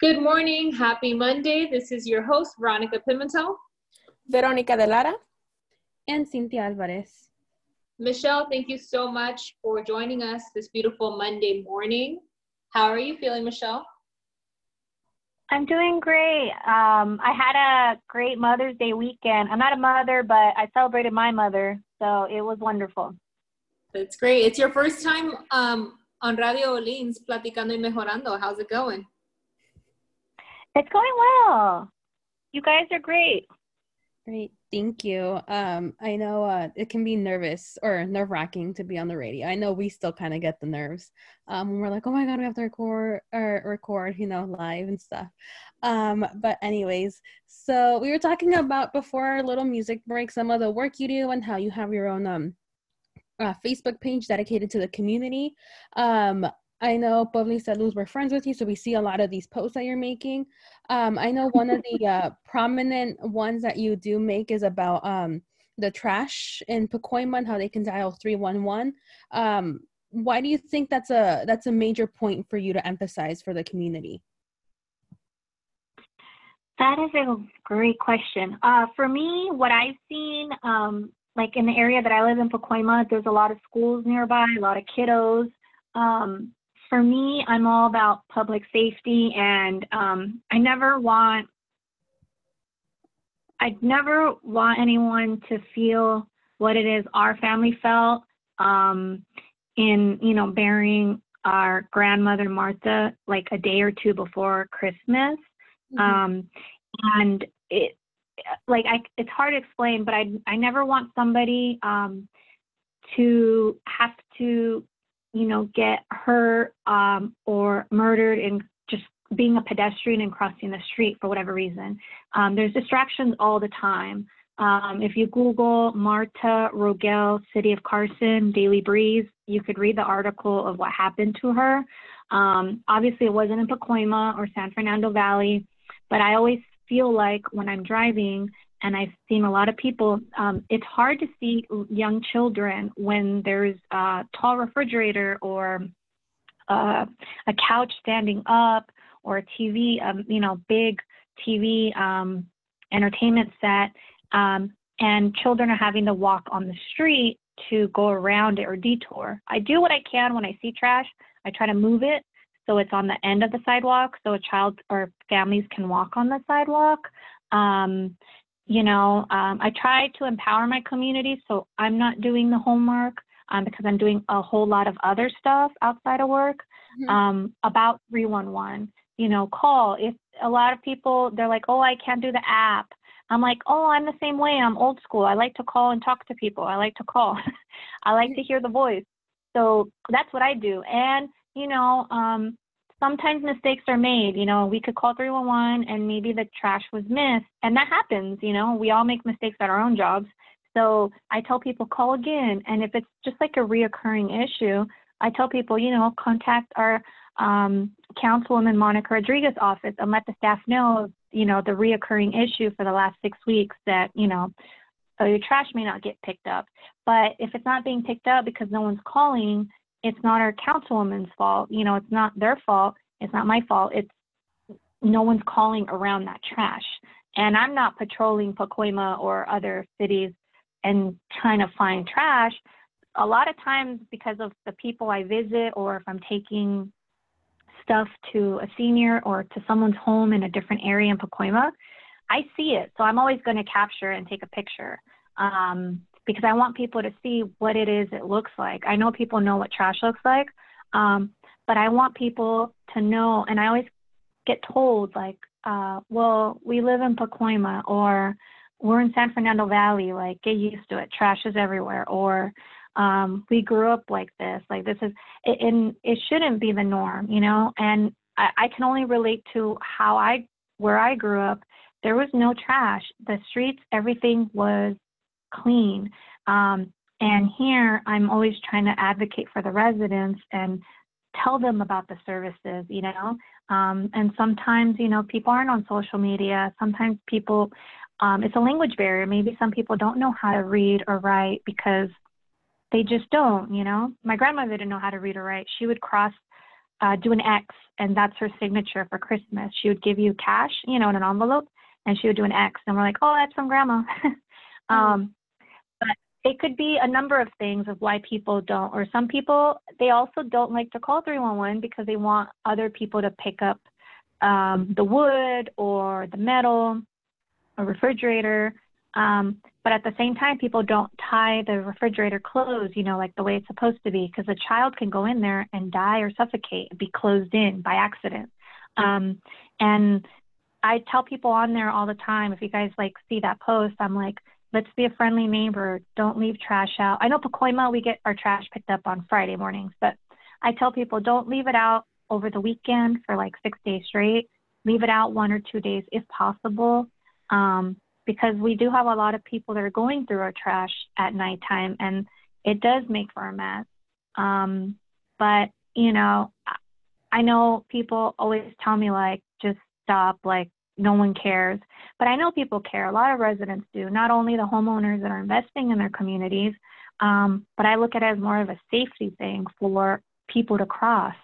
Good morning. Happy Monday. This is your host, Veronica Pimentel. Veronica de Lara. And Cynthia Alvarez. Michelle, thank you so much for joining us this beautiful Monday morning. How are you feeling, Michelle? I'm doing great. Um, I had a great Mother's Day weekend. I'm not a mother, but I celebrated my mother, so it was wonderful. That's great. It's your first time um, on Radio Orleans, Platicando y Mejorando. How's it going? It's going well. You guys are great. Great. Thank you. Um, I know uh, it can be nervous or nerve wracking to be on the radio. I know we still kind of get the nerves um, when we're like, oh my God, we have to record or record, you know, live and stuff. Um, but, anyways, so we were talking about before our little music break some of the work you do and how you have your own um, uh, Facebook page dedicated to the community. Um, I know Pueblo Salud, we're friends with you, so we see a lot of these posts that you're making. Um, I know one of the uh, prominent ones that you do make is about um, the trash in Pacoima and how they can dial 311. Um, why do you think that's a that's a major point for you to emphasize for the community? That is a great question. Uh, for me, what I've seen, um, like in the area that I live in, Pacoima, there's a lot of schools nearby, a lot of kiddos. Um, for me, I'm all about public safety, and um, I never want I never want anyone to feel what it is our family felt um, in you know burying our grandmother Martha like a day or two before Christmas, mm-hmm. um, and it like I it's hard to explain, but I I never want somebody um, to have to you know, get hurt um, or murdered in just being a pedestrian and crossing the street for whatever reason. Um, there's distractions all the time. Um, if you Google Marta Rogel, City of Carson, Daily Breeze, you could read the article of what happened to her. Um, obviously, it wasn't in Pacoima or San Fernando Valley, but I always feel like when I'm driving and I've seen a lot of people. Um, it's hard to see young children when there's a tall refrigerator or uh, a couch standing up or a TV, um, you know, big TV um, entertainment set, um, and children are having to walk on the street to go around it or detour. I do what I can when I see trash. I try to move it so it's on the end of the sidewalk so a child or families can walk on the sidewalk. Um, you know, um, I try to empower my community, so I'm not doing the homework um, because I'm doing a whole lot of other stuff outside of work. Mm-hmm. Um, about 311, you know, call. If a lot of people, they're like, oh, I can't do the app. I'm like, oh, I'm the same way. I'm old school. I like to call and talk to people. I like to call. I like to hear the voice. So that's what I do. And, you know, um, sometimes mistakes are made. You know, we could call 311 and maybe the trash was missed, and that happens. You know, we all make mistakes at our own jobs. So I tell people call again, and if it's just like a reoccurring issue, I tell people, you know, contact our um, Councilwoman Monica Rodriguez office and let the staff know, you know, the reoccurring issue for the last six weeks that, you know, uh, your trash may not get picked up. But if it's not being picked up because no one's calling, it's not our councilwoman's fault. You know, it's not their fault. It's not my fault. It's no one's calling around that trash. And I'm not patrolling Pacoima or other cities and trying to find trash. A lot of times, because of the people I visit, or if I'm taking stuff to a senior or to someone's home in a different area in Pacoima, I see it. So I'm always going to capture and take a picture. Um, because I want people to see what it is it looks like. I know people know what trash looks like, um, but I want people to know, and I always get told, like, uh, well, we live in Pacoima, or we're in San Fernando Valley, like, get used to it. Trash is everywhere, or um, we grew up like this. Like, this is, and it shouldn't be the norm, you know? And I, I can only relate to how I, where I grew up, there was no trash. The streets, everything was clean. Um, and here I'm always trying to advocate for the residents and tell them about the services, you know. Um, and sometimes, you know, people aren't on social media. Sometimes people, um, it's a language barrier. Maybe some people don't know how to read or write because they just don't, you know. My grandmother didn't know how to read or write. She would cross uh, do an X, and that's her signature for Christmas. She would give you cash, you know, in an envelope, and she would do an X, and we're like, oh, that's from grandma. um, but it could be a number of things of why people don't, or some people they also don't like to call 311 because they want other people to pick up um, the wood or the metal or refrigerator. Um, but at the same time, people don't tie the refrigerator closed, you know, like the way it's supposed to be, because a child can go in there and die or suffocate, be closed in by accident. Um, and I tell people on there all the time, if you guys like see that post, I'm like, let's be a friendly neighbor. Don't leave trash out. I know Pacoima, we get our trash picked up on Friday mornings, but I tell people don't leave it out over the weekend for like six days straight. Leave it out one or two days if possible. Um, because we do have a lot of people that are going through our trash at nighttime and it does make for a mess. Um, but, you know, I know people always tell me, like, just stop, like, no one cares. But I know people care. A lot of residents do, not only the homeowners that are investing in their communities, um, but I look at it as more of a safety thing for people to cross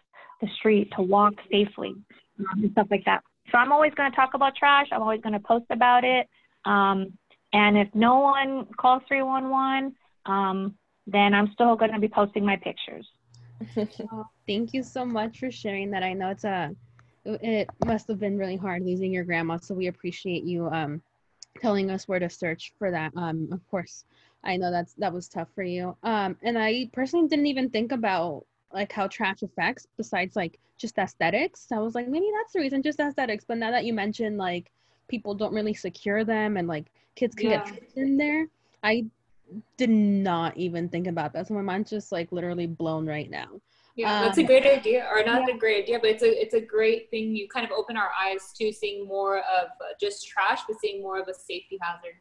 the street, to walk safely, um, and stuff like that. So I'm always going to talk about trash. I'm always going to post about it. Um, and if no one calls 311, um, then I'm still going to be posting my pictures. thank you so much for sharing that. I know it's a, it must have been really hard losing your grandma. So we appreciate you um, telling us where to search for that. Um, of course, I know that's that was tough for you. Um, and I personally didn't even think about like how trash affects besides like just aesthetics. I was like, maybe that's the reason, just aesthetics. But now that you mentioned like people don't really secure them and like kids can yeah. get in there. I did not even think about that. So my mind's just like literally blown right now. Yeah, that's a um, great idea, or not yeah. a great idea, but it's a it's a great thing. You kind of open our eyes to seeing more of uh, just trash, but seeing more of a safety hazard.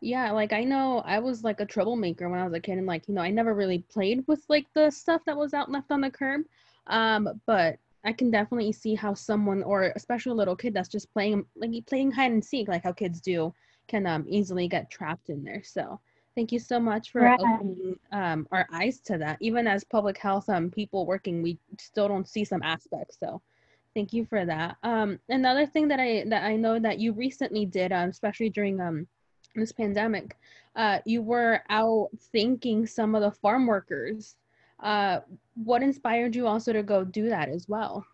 Yeah, like I know I was like a troublemaker when I was a kid, and like you know I never really played with like the stuff that was out left on the curb. Um, but I can definitely see how someone, or especially a little kid that's just playing, like playing hide and seek, like how kids do, can um, easily get trapped in there. So thank you so much for right. opening um, our eyes to that. Even as public health um, people working, we still don't see some aspects. So thank you for that. Um, another thing that I that I know that you recently did, um, especially during um, this pandemic, uh, you were out thanking some of the farm workers uh, what inspired you also to go do that as well?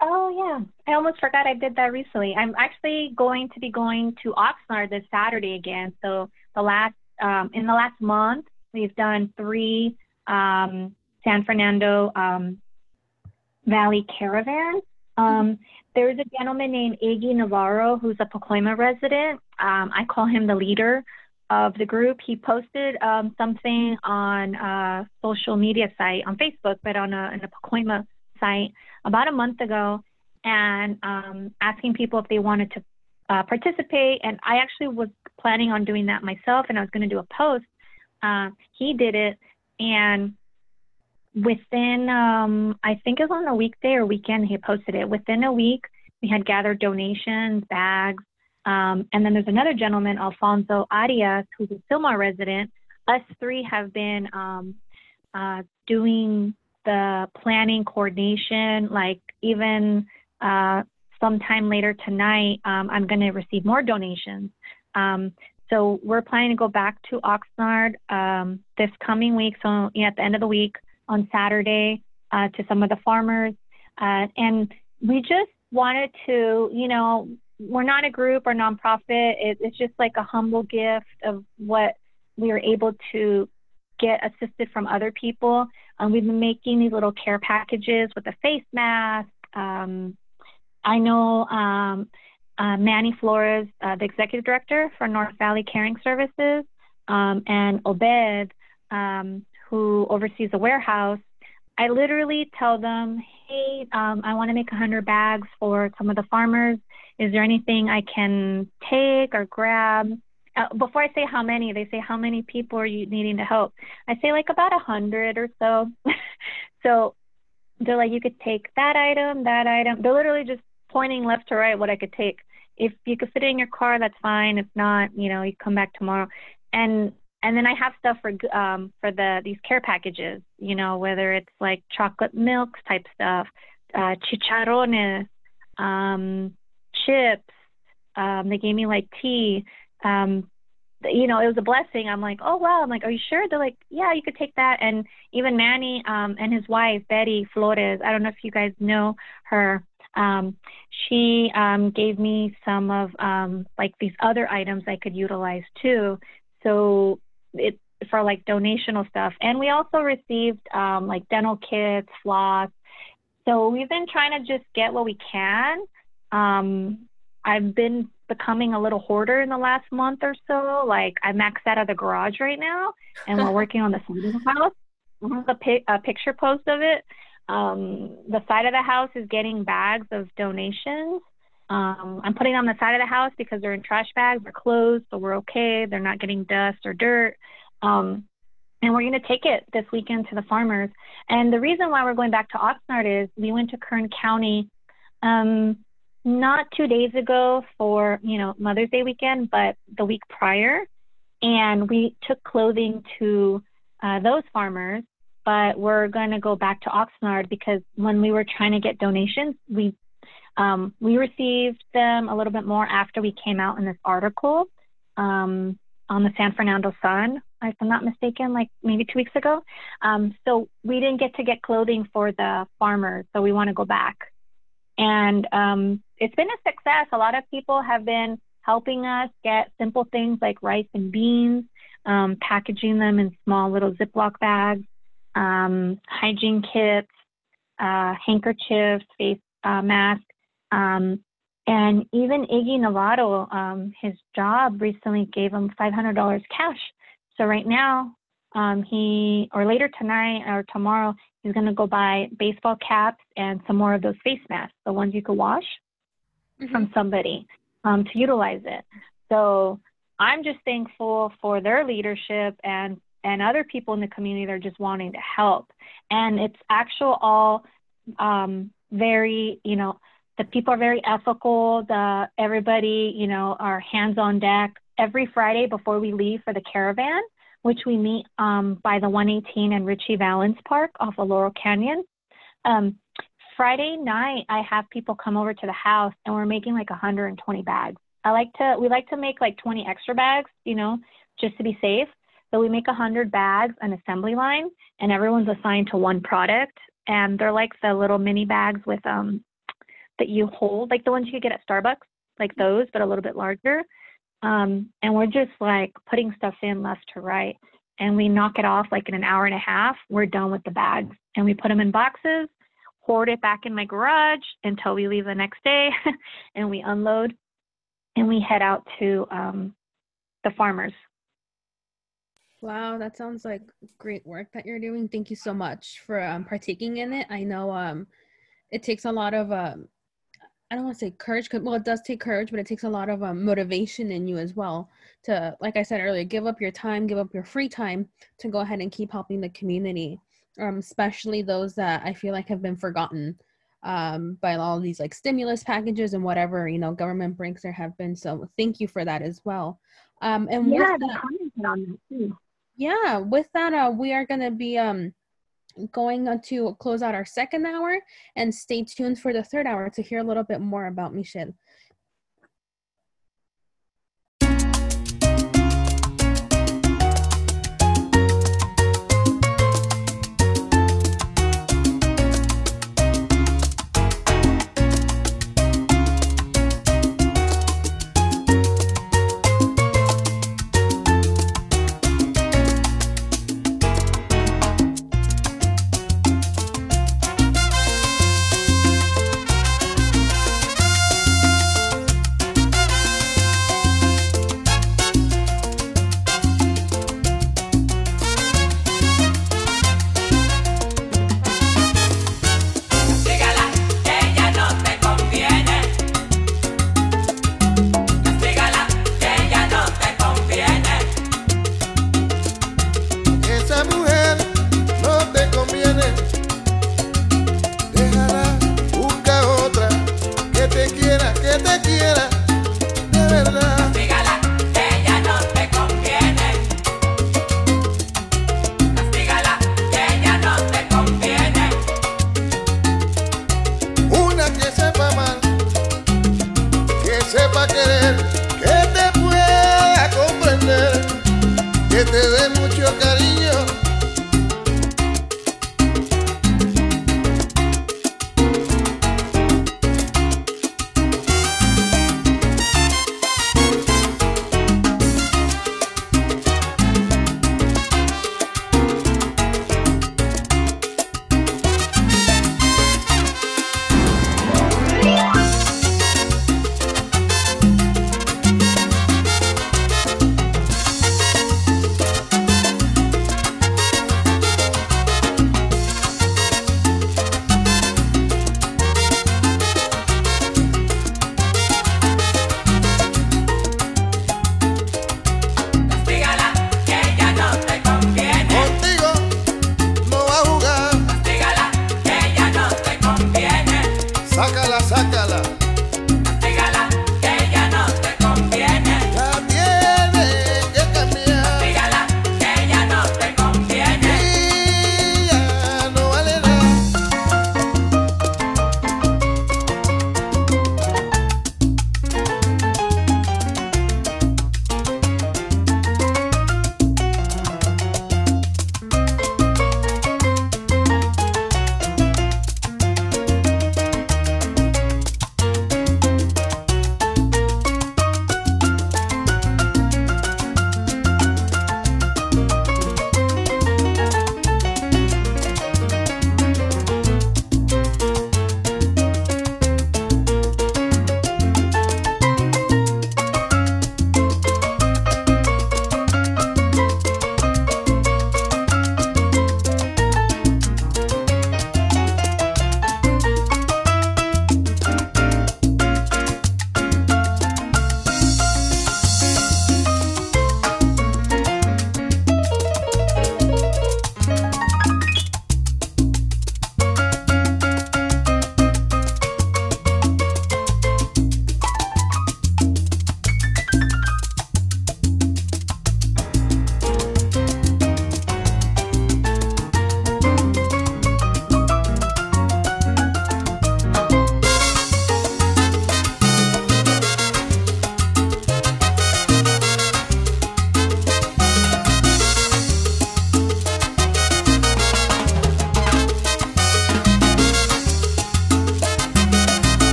Oh yeah, I almost forgot I did that recently. I'm actually going to be going to Oxnard this Saturday again. So the last um, in the last month, we've done three um, San Fernando um, Valley caravans. Um, there's a gentleman named Iggy Navarro who's a Pacoima resident. Um, I call him the leader of the group. He posted um, something on a social media site on Facebook, but on a, on a Pacoima site about a month ago, and um, asking people if they wanted to uh, participate. And I actually was planning on doing that myself, and I was going to do a post. Uh, he did it, and within um, I think it was on a weekday or weekend he posted it. Within a week, we had gathered donations, bags, um, and then there's another gentleman, Alfonso Arias, who's a Sylmar resident. Us three have been um, uh, doing the planning coordination, like even uh, sometime later tonight, um, I'm going to receive more donations. Um, so we're planning to go back to Oxnard um, this coming week. So at the end of the week on Saturday uh, to some of the farmers, uh, and we just wanted to, you know, we're not a group or nonprofit. It, it's just like a humble gift of what we are able to get assisted from other people. Um, we've been making these little care packages with a face mask. Um, I know um, uh, Manny Flores, uh, the executive director for North Valley Caring Services, um, and Obed, um, who oversees the warehouse. I literally tell them, hey, um, I want to make 100 bags for some of the farmers is there anything I can take or grab? Uh, before I say how many, they say how many people are you needing to help? I say like about a hundred or so. so they're like, you could take that item, that item. They're literally just pointing left to right what I could take. If you could fit it in your car, that's fine. If not, you know, you come back tomorrow. And and then I have stuff for um for the these care packages, you know, whether it's like chocolate milk type stuff, uh, chicharrones, um, chips. Um, they gave me like tea. Um, you know, it was a blessing. I'm like, oh wow. I'm like, are you sure? They're like, yeah, you could take that. And even Manny um, and his wife Betty Flores. I don't know if you guys know her. Um, she um, gave me some of um, like these other items I could utilize too. So it for like donational stuff. And we also received um, like dental kits, floss. So we've been trying to just get what we can. Um, I've been becoming a little hoarder in the last month or so. Like I maxed out of the garage right now, and we're working on the side of the house. I have a, pic- a picture post of it. Um, the side of the house is getting bags of donations. Um, I'm putting on the side of the house because they're in trash bags. They're closed, so we're okay. They're not getting dust or dirt. Um, and we're going to take it this weekend to the farmers. And the reason why we're going back to Oxnard is we went to Kern County um, not two days ago for you know Mother's Day weekend, but the week prior, and we took clothing to uh, those farmers. But we're going to go back to Oxnard because when we were trying to get donations, we um, we received them a little bit more after we came out in this article um, on the San Fernando Sun, if I'm not mistaken, like maybe two weeks ago. Um, so we didn't get to get clothing for the farmers, so we want to go back. And um, it's been a success. A lot of people have been helping us get simple things like rice and beans, um, packaging them in small little Ziploc bags, um, hygiene kits, uh, handkerchiefs, face uh, masks. Um, and even Iggy Navarro, um, his job recently gave him $500 cash. So right now, um, he, or later tonight or tomorrow, he's going to go buy baseball caps and some more of those face masks, the ones you could wash mm-hmm. from somebody um, to utilize it. So I'm just thankful for their leadership and and other people in the community that are just wanting to help. And it's actual all um, very, you know, the people are very ethical. The everybody, you know, are hands on deck. Every Friday before we leave for the caravan, which we meet um, by the 118 and Ritchie Valens Park off of Laurel Canyon. Um, Friday night, I have people come over to the house, and we're making like 120 bags. I like to we like to make like 20 extra bags, you know, just to be safe. So we make 100 bags, an assembly line, and everyone's assigned to one product. And they're like the little mini bags with um that you hold, like the ones you could get at Starbucks, like those, but a little bit larger. Um, and we're just like putting stuff in left to right. And we knock it off like in an hour and a half. We're done with the bags. And we put them in boxes, hoard it back in my garage until we leave the next day. and we unload and we head out to um, the farmers. Wow, that sounds like great work that you're doing. Thank you so much for um, partaking in it. I know um, it takes a lot of um, I don't want to say courage, cause, well, it does take courage, but it takes a lot of um, motivation in you as well to, like I said earlier, give up your time, give up your free time to go ahead and keep helping the community, um, especially those that I feel like have been forgotten um, by all these like stimulus packages and whatever you know government breaks there have been. So thank you for that as well. Um, and yeah, with that, yeah, with that, uh, we are gonna be um going on to close out our second hour and stay tuned for the third hour to hear a little bit more about Michelle.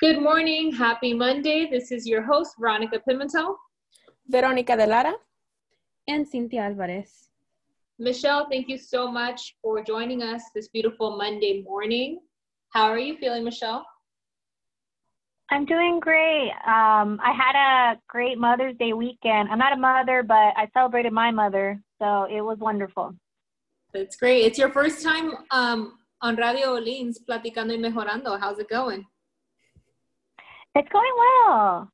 Good morning. Happy Monday. This is your host, Veronica Pimentel. Verónica de Lara. And Cynthia Alvarez. Michelle, thank you so much for joining us this beautiful Monday morning. How are you feeling, Michelle? I'm doing great. Um, I had a great Mother's Day weekend. I'm not a mother, but I celebrated my mother, so it was wonderful. That's great. It's your first time um, on Radio Olins, Platicando y Mejorando. How's it going? It's going well.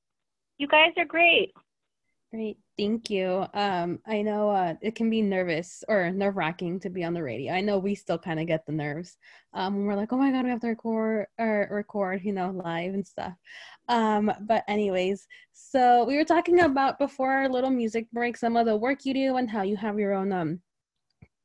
You guys are great. Great, thank you. Um, I know uh, it can be nervous or nerve wracking to be on the radio. I know we still kind of get the nerves um, when we're like, oh my god, we have to record or record, you know, live and stuff. Um, but anyways, so we were talking about before our little music break some of the work you do and how you have your own um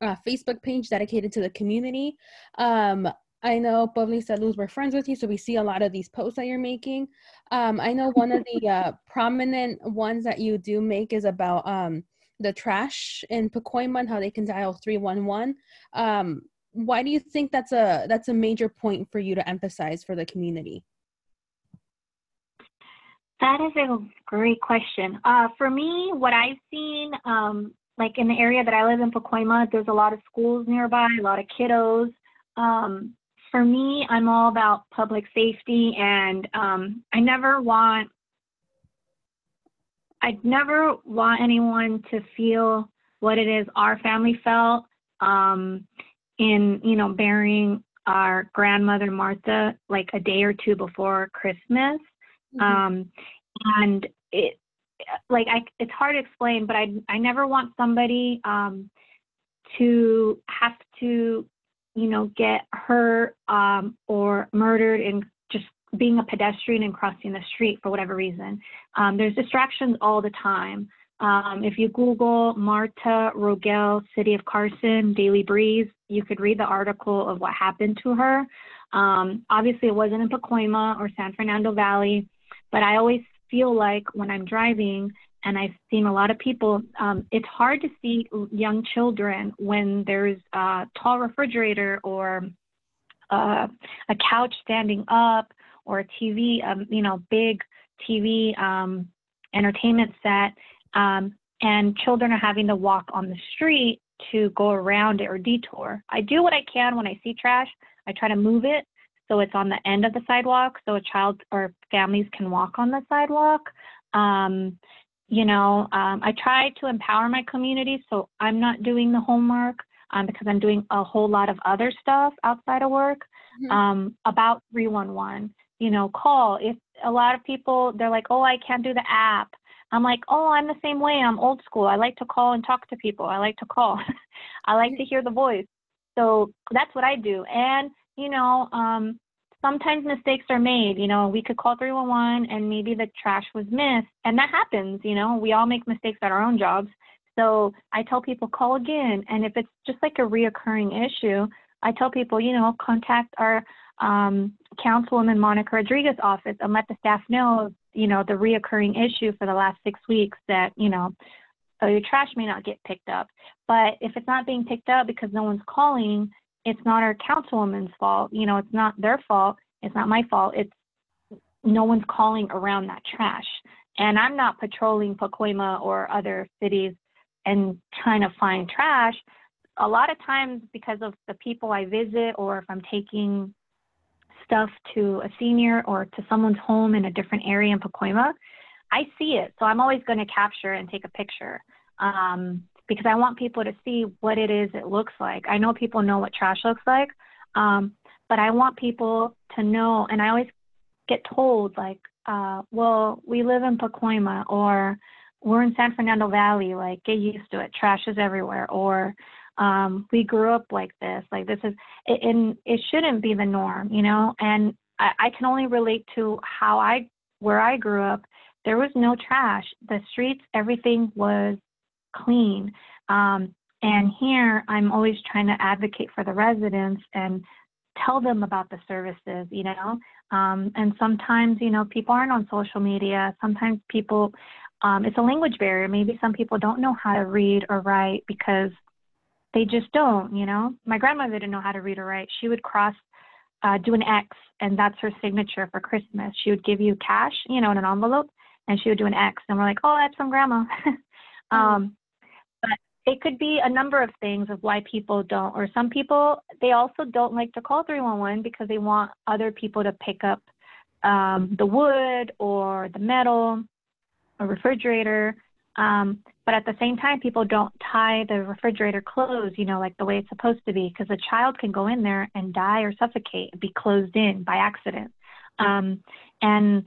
uh, Facebook page dedicated to the community. Um, I know Pueblo Salud, we're friends with you, so we see a lot of these posts that you're making. Um, I know one of the uh, prominent ones that you do make is about um, the trash in Pacoima and how they can dial 311. Um, why do you think that's a that's a major point for you to emphasize for the community? That is a great question. Uh, for me, what I've seen, um, like in the area that I live in, Pacoima, there's a lot of schools nearby, a lot of kiddos. Um, for me, I'm all about public safety, and um, I never want I'd never want anyone to feel what it is our family felt um, in, you know, burying our grandmother Martha like a day or two before Christmas. Mhm. Um, and it, like, I, it's hard to explain, but I, I never want somebody um, to have to, you know, get hurt um, or murdered in just being a pedestrian and crossing the street for whatever reason. Um, there's distractions all the time. Um, if you Google Marta Rogel, City of Carson, Daily Breeze, you could read the article of what happened to her. Um, obviously, it wasn't in Pacoima or San Fernando Valley, but I always feel like when I'm driving and I've seen a lot of people, um, it's hard to see young children when there's a tall refrigerator or uh, a couch standing up or a TV, um, you know, big TV um, entertainment set, um, and children are having to walk on the street to go around it or detour. I do what I can when I see trash. I try to move it so it's on the end of the sidewalk so a child or families can walk on the sidewalk. Um, you know, um, I try to empower my community so I'm not doing the homework um, because I'm doing a whole lot of other stuff outside of work Mhm. um, about 311. You know, call. If a lot of people, they're like, oh, I can't do the app. I'm like, oh, I'm the same way. I'm old school. I like to call and talk to people. I like to call. I like to hear the voice. So that's what I do. And, you know, um, sometimes mistakes are made. You know, we could call 311 and maybe the trash was missed. And that happens. You know, we all make mistakes at our own jobs. So I tell people, call again. And if it's just like a reoccurring issue, I tell people, you know, contact our um, Councilwoman Monica Rodriguez office and let the staff know, you know, the reoccurring issue for the last six weeks that, you know, uh, your trash may not get picked up. But if it's not being picked up because no one's calling, it's not our councilwoman's fault. You know, it's not their fault. It's not my fault. It's no one's calling around that trash. And I'm not patrolling Pacoima or other cities and trying to find trash. A lot of times, because of the people I visit, or if I'm taking stuff to a senior or to someone's home in a different area in Pacoima, I see it. So I'm always going to capture and take a picture um, because I want people to see what it is it looks like. I know people know what trash looks like, um, but I want people to know, and I always get told, like, uh, well, we live in Pacoima or we're in San Fernando Valley, like, get used to it. Trash is everywhere. Or, um, we grew up like this, like this is, it, and it shouldn't be the norm, you know. And I, I can only relate to how I, where I grew up. There was no trash. The streets, everything was clean. Um, and here, I'm always trying to advocate for the residents and tell them about the services, you know. Um, and sometimes, you know, people aren't on social media. Sometimes people, um, it's a language barrier. Maybe some people don't know how to read or write because they just don't, you know. My grandmother didn't know how to read or write. She would cross, uh, do an X, and that's her signature for Christmas. She would give you cash, you know, in an envelope, and she would do an X. And we're like, oh, that's from grandma. um, but it could be a number of things of why people don't, or some people, they also don't like to call 311 because they want other people to pick up um, the wood or the metal or refrigerator. Um, but at the same time, people don't tie the refrigerator closed, you know, like the way it's supposed to be, because a child can go in there and die or suffocate, be closed in by accident. Um, and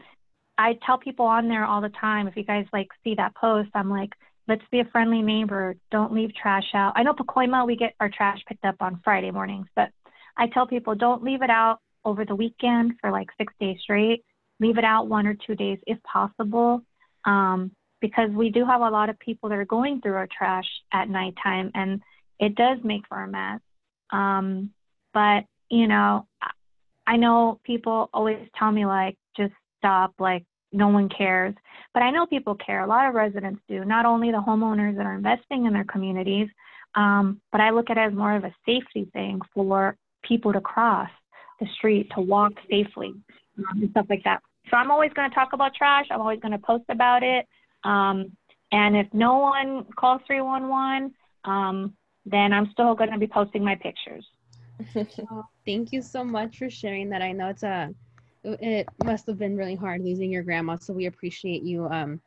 I tell people on there all the time, if you guys like see that post, I'm like, let's be a friendly neighbor. Don't leave trash out. I know Pacoima, we get our trash picked up on Friday mornings, but I tell people don't leave it out over the weekend for like six days straight. Leave it out one or two days if possible. Um, because we do have a lot of people that are going through our trash at nighttime and it does make for a mess. Um, but, you know, I know people always tell me, like, just stop, like, no one cares. But I know people care. A lot of residents do, not only the homeowners that are investing in their communities, um, but I look at it as more of a safety thing for people to cross the street, to walk safely, um, and stuff like that. So I'm always going to talk about trash. I'm always going to post about it. Um, and if no one calls 311, um, then I'm still going to be posting my pictures. Thank you so much for sharing that. I know it's a it must have been really hard losing your grandma, so we appreciate you um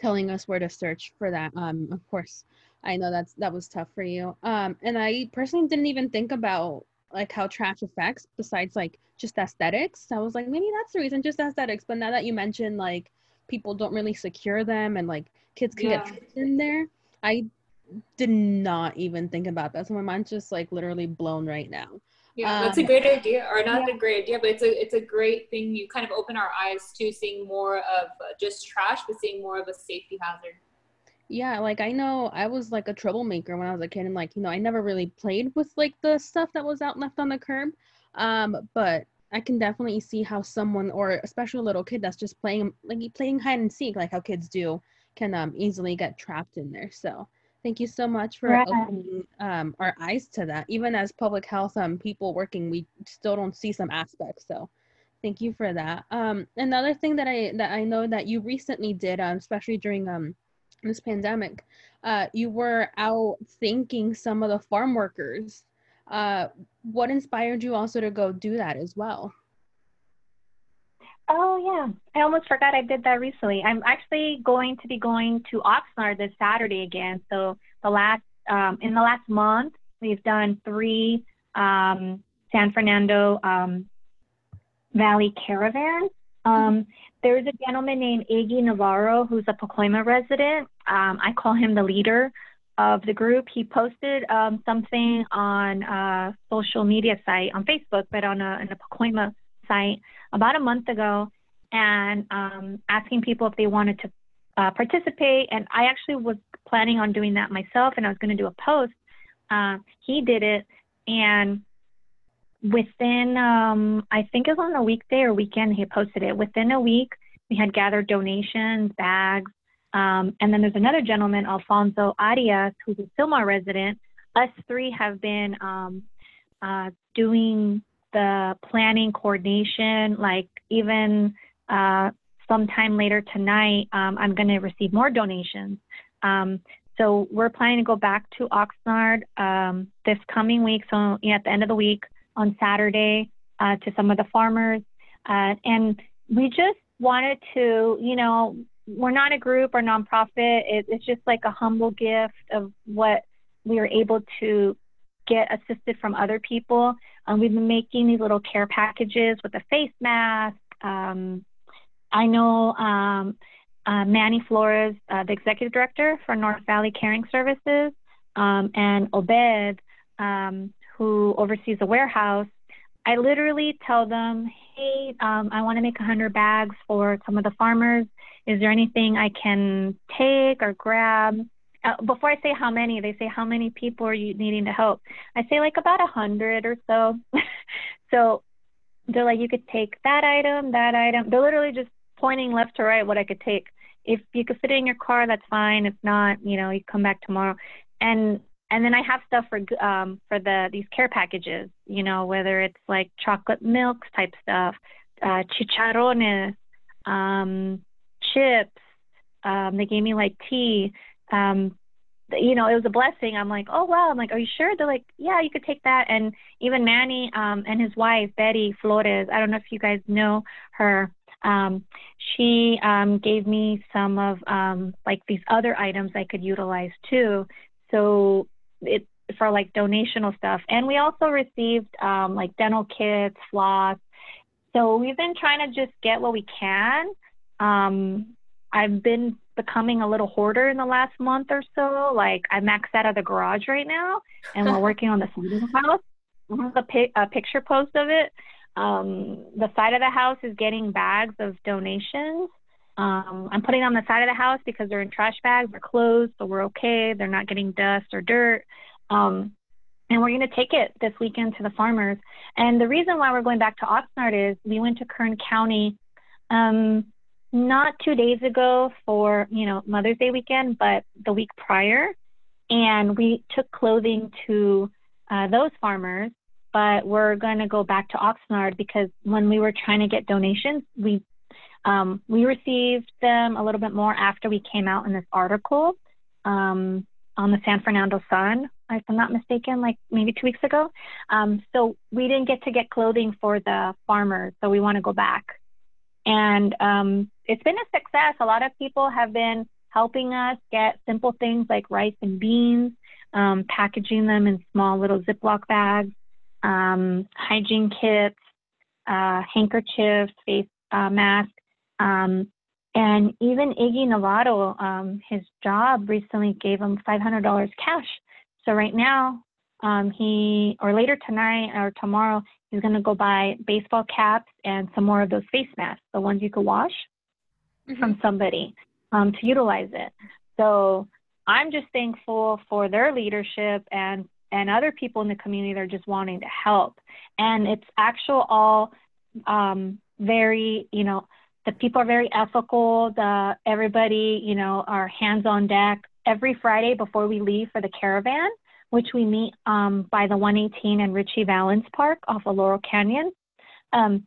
telling us where to search for that. Um, of course, I know that's that was tough for you. Um, and I personally didn't even think about like how trash affects besides like just aesthetics. I was like, maybe that's the reason, just aesthetics. But now that you mentioned like people don't really secure them and like kids can Yeah. get in there, I did not even think about that. So my mind's just like literally blown right now. Yeah, that's a Um, great idea, or not a great idea, but it's a it's a great thing. You kind of open our eyes to seeing more of uh, just trash, but seeing more of a safety hazard. Yeah, like I know I was like a troublemaker when I was a kid and like, you know, I never really played with like the stuff that was out left on the curb. Um, but I can definitely see how someone or especially a little kid that's just playing like playing hide and seek like how kids do can um easily get trapped in there. So thank you so much for Right. opening um our eyes to that. Even as public health um people working, we still don't see some aspects. So thank you for that. Um another thing that I that I know that you recently did, um, especially during um this pandemic, uh, you were out thanking some of the farm workers. Uh, what inspired you also to go do that as well? Oh yeah, I almost forgot I did that recently. I'm actually going to be going to Oxnard this Saturday again. So the last um, in the last month, we've done three um, San Fernando um, Valley caravans. Um, there's a gentleman named Iggy Navarro who's a Pacoima resident. Um, I call him the leader of the group. He posted um, something on a social media site on Facebook, but on a, on a Pacoima site about a month ago and um, asking people if they wanted to uh, participate. And I actually was planning on doing that myself, and I was going to do a post. Uh, he did it, and within, um, I think it was on a weekday or weekend, he posted it. Within a week, we had gathered donations, bags, um, and then there's another gentleman, Alfonso Arias, who's a Sylmar resident. Us three have been um, uh, doing the planning coordination, like even uh, sometime later tonight, um, I'm going to receive more donations. Um, so we're planning to go back to Oxnard um, this coming week. So at the end of the week on Saturday uh, to some of the farmers, uh, and we just wanted to, you know, we're not a group or nonprofit. It, it's just like a humble gift of what we were able to get assisted from other people. Um, we've been making these little care packages with a face mask. Um, I know um, uh, Manny Flores, uh, the executive director for North Valley Caring Services, um, and Obed, um, who oversees the warehouse. I literally tell them, hey, um, I want to make 100 bags for some of the farmers. Is there anything I can take or grab? Uh, before I say how many, they say how many people are you needing to help? I say like about a hundred or so. so they're like, you could take that item, that item. They're literally just pointing left to right what I could take. If you could fit it in your car, that's fine. If not, you know, you come back tomorrow. And and then I have stuff for um for the these care packages. You know, whether it's like chocolate milks type stuff, uh, chicharrones, um, chips. Um, they gave me like tea. Um, you know, it was a blessing. I'm like, oh wow. I'm like, are you sure? They're like, yeah, you could take that. And even Manny um, and his wife Betty Flores. I don't know if you guys know her. Um, she um, gave me some of um, like these other items I could utilize too. So it for like donational stuff. And we also received um, like dental kits, floss. So we've been trying to just get what we can. Um, I've been becoming a little hoarder in the last month or so. Like I maxed out of the garage right now, and we're working on the side of the house. A, pic- a picture post of it. Um, the side of the house is getting bags of donations. Um, I'm putting on the side of the house because they're in trash bags. They're closed, so we're okay. They're not getting dust or dirt. Um, and we're going to take it this weekend to the farmers. And the reason why we're going back to Oxnard is we went to Kern County um, not two days ago for you know Mother's Day weekend, but the week prior, and we took clothing to uh, those farmers. But we're going to go back to Oxnard because when we were trying to get donations, we um, we received them a little bit more after we came out in this article um, on the San Fernando Sun, if I'm not mistaken, like maybe two weeks ago. Um, so we didn't get to get clothing for the farmers, so we want to go back. And um, it's been a success. A lot of people have been helping us get simple things like rice and beans, um, packaging them in small little Ziploc bags, um, hygiene kits, uh, handkerchiefs, face uh, masks, um, and even Iggy Navarro, um, his job recently gave him $500 cash. So right now, um, he or later tonight or tomorrow, he's gonna go buy baseball caps and some more of those face masks, the ones you could wash from somebody um, to utilize it. So I'm just thankful for their leadership and and other people in the community that are just wanting to help. And it's actual all um, very, you know, the people are very ethical. The everybody, you know, are hands on deck. Every Friday before we leave for the caravan, which we meet um, by the 118 and Ritchie Valens Park off of Laurel Canyon. Um,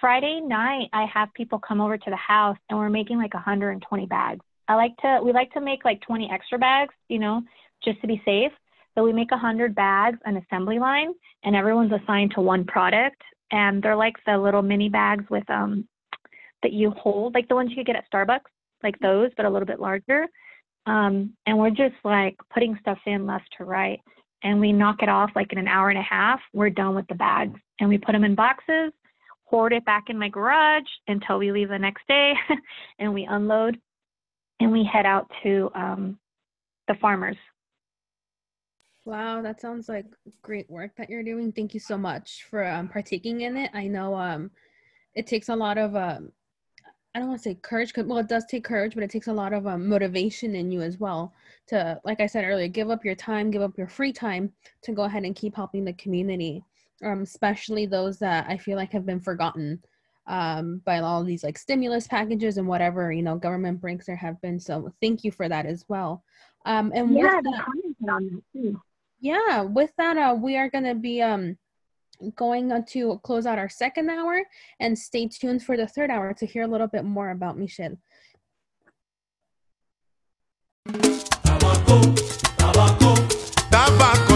Friday night, I have people come over to the house and we're making like 120 bags. I like to, we like to make like 20 extra bags, you know, just to be safe. So we make 100 bags, an assembly line, and everyone's assigned to one product. And they're like the little mini bags with, um, that you hold, like the ones you could get at Starbucks, like those, but a little bit larger. Um, and we're just like putting stuff in left to right. And we knock it off like in an hour and a half. We're done with the bags. And we put them in boxes, hoard it back in my garage until we leave the next day. and we unload and we head out to um, the farmers. Wow, that sounds like great work that you're doing. Thank you so much for um, partaking in it. I know um, it takes a lot of um, I don't want to say courage, well, it does take courage, but it takes a lot of um, motivation in you as well to, like I said earlier, give up your time, give up your free time to go ahead and keep helping the community, um, especially those that I feel like have been forgotten um, by all of these like stimulus packages and whatever you know government breaks there have been. So thank you for that as well. Um, and Yeah, they that- commented on that too. yeah with that uh we are going to be um going on to close out our second hour and stay tuned for the third hour to hear a little bit more about michelle tabaco y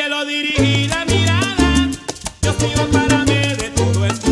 cielo dirigí la mirada, Dios iba para mí de todo esto.